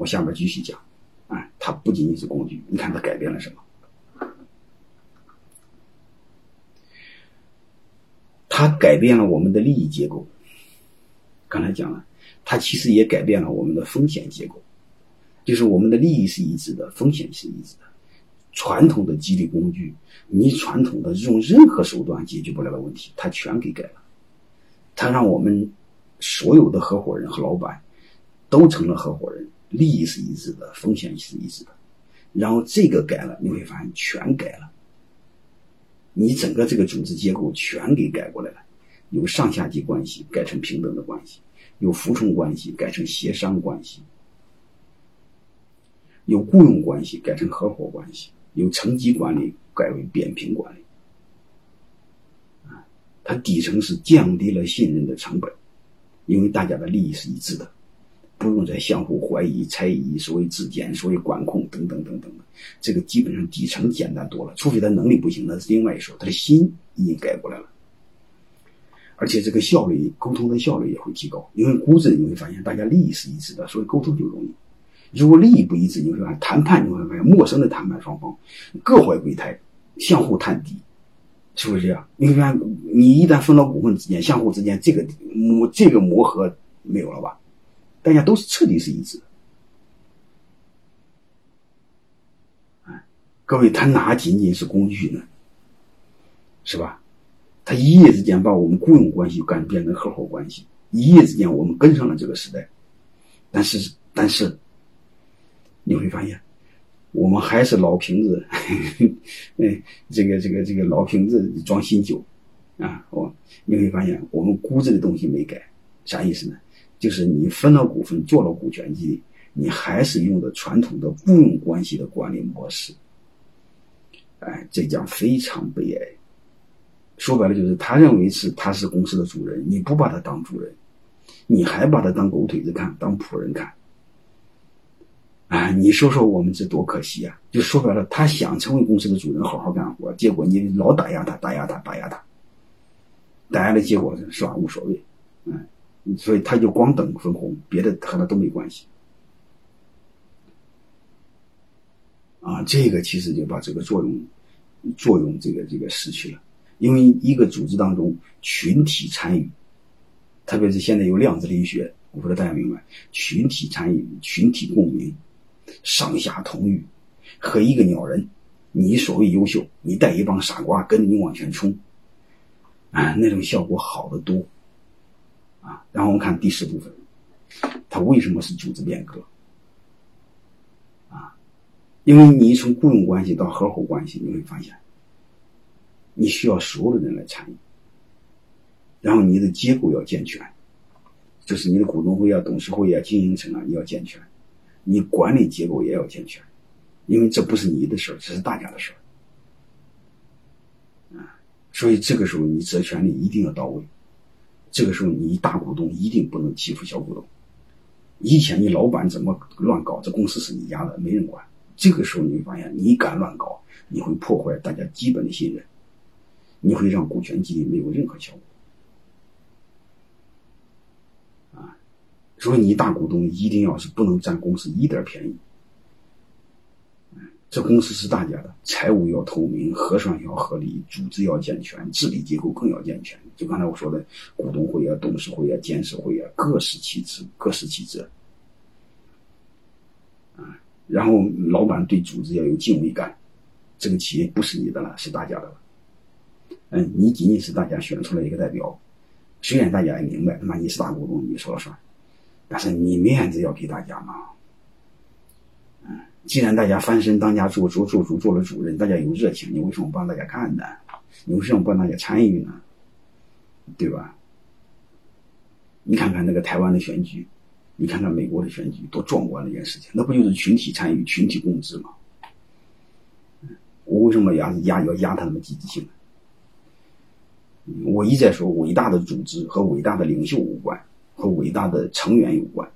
我下面继续讲，啊，它不仅仅是工具，你看它改变了什么？它改变了我们的利益结构。刚才讲了，它其实也改变了我们的风险结构，就是我们的利益是一致的，风险是一致的。传统的激励工具，你传统的用任何手段解决不了的问题，它全给改了。它让我们所有的合伙人和老板都成了合伙人，利益是一致的，风险是一致的。然后这个改了，你会发现全改了，你整个这个组织结构全给改过来了，由上下级关系改成平等的关系，由服从关系改成协商关系，由雇佣关系改成合伙关系。由层级管理改为扁平管理，啊，它底层是降低了信任的成本，因为大家的利益是一致的，不用再相互怀疑、猜疑，所谓质检、所谓管控等等等等的，这个基本上底层简单多了。除非他能力不行，那是另外一说，他的心已经改过来了，而且这个效率、沟通的效率也会提高，因为估值你会发现大家利益是一致的，所以沟通就容易。如果利益不一致，你会发现谈判你会发现陌生的谈判双方各怀鬼胎，相互探底，是不是这样？你会发现，你一旦分到股份之间，相互之间这个磨这个磨合没有了吧？大家都是彻底是一致的。各位，他哪仅仅是工具呢？是吧？他一夜之间把我们雇佣关系干变成合伙关系，一夜之间我们跟上了这个时代，但是，但是。你会发现，我们还是老瓶子，嗯，这个这个这个老瓶子装新酒，啊，我你会发现我们估值的东西没改，啥意思呢？就是你分了股份做了股权激励，你还是用的传统的雇佣关系的管理模式，哎，这将非常悲哀。说白了就是他认为是他是公司的主人，你不把他当主人，你还把他当狗腿子看，当仆人看。啊，你说说我们这多可惜啊！就说白了，他想成为公司的主人，好好干活，结果你老打压他，打压他，打压他，打压的结果是吧？无所谓，嗯，所以他就光等分红，别的和他都没关系。啊，这个其实就把这个作用，作用这个这个失去了，因为一个组织当中群体参与，特别是现在有量子力学，我不知道大家明白，群体参与、群体共鸣。上下同欲，和一个鸟人，你所谓优秀，你带一帮傻瓜跟着你往前冲，啊，那种效果好得多，啊，然后我们看第四部分，它为什么是组织变革？啊，因为你从雇佣关系到合伙关系，你会发现，你需要所有的人来参与，然后你的结构要健全，就是你的股东会啊、董事会啊、经营层啊，你要健全。你管理结构也要健全，因为这不是你的事儿，这是大家的事儿，啊，所以这个时候你责权利一定要到位。这个时候你大股东一定不能欺负小股东。以前你老板怎么乱搞，这公司是你家的，没人管。这个时候你会发现，你敢乱搞，你会破坏大家基本的信任，你会让股权激励没有任何效果。啊所以，你大股东一定要是不能占公司一点便宜。这公司是大家的，财务要透明，核算要合理，组织要健全，治理结构更要健全。就刚才我说的，股东会啊、董事会啊、监事会啊，各司其职，各司其职。啊，然后老板对组织要有敬畏感，这个企业不是你的了，是大家的了。嗯，你仅仅是大家选出来一个代表，虽然大家也明白，那你是大股东，你说了算。但是你面子要给大家嘛，既然大家翻身当家做做做主做了主任，大家有热情，你为什么不让大家看呢？你为什么不让大家参与呢？对吧？你看看那个台湾的选举，你看看美国的选举，多壮观的一件事情，那不就是群体参与、群体共治吗？我为什么压压要压他们积极性？我一再说，伟大的组织和伟大的领袖无关。和伟大的成员有关，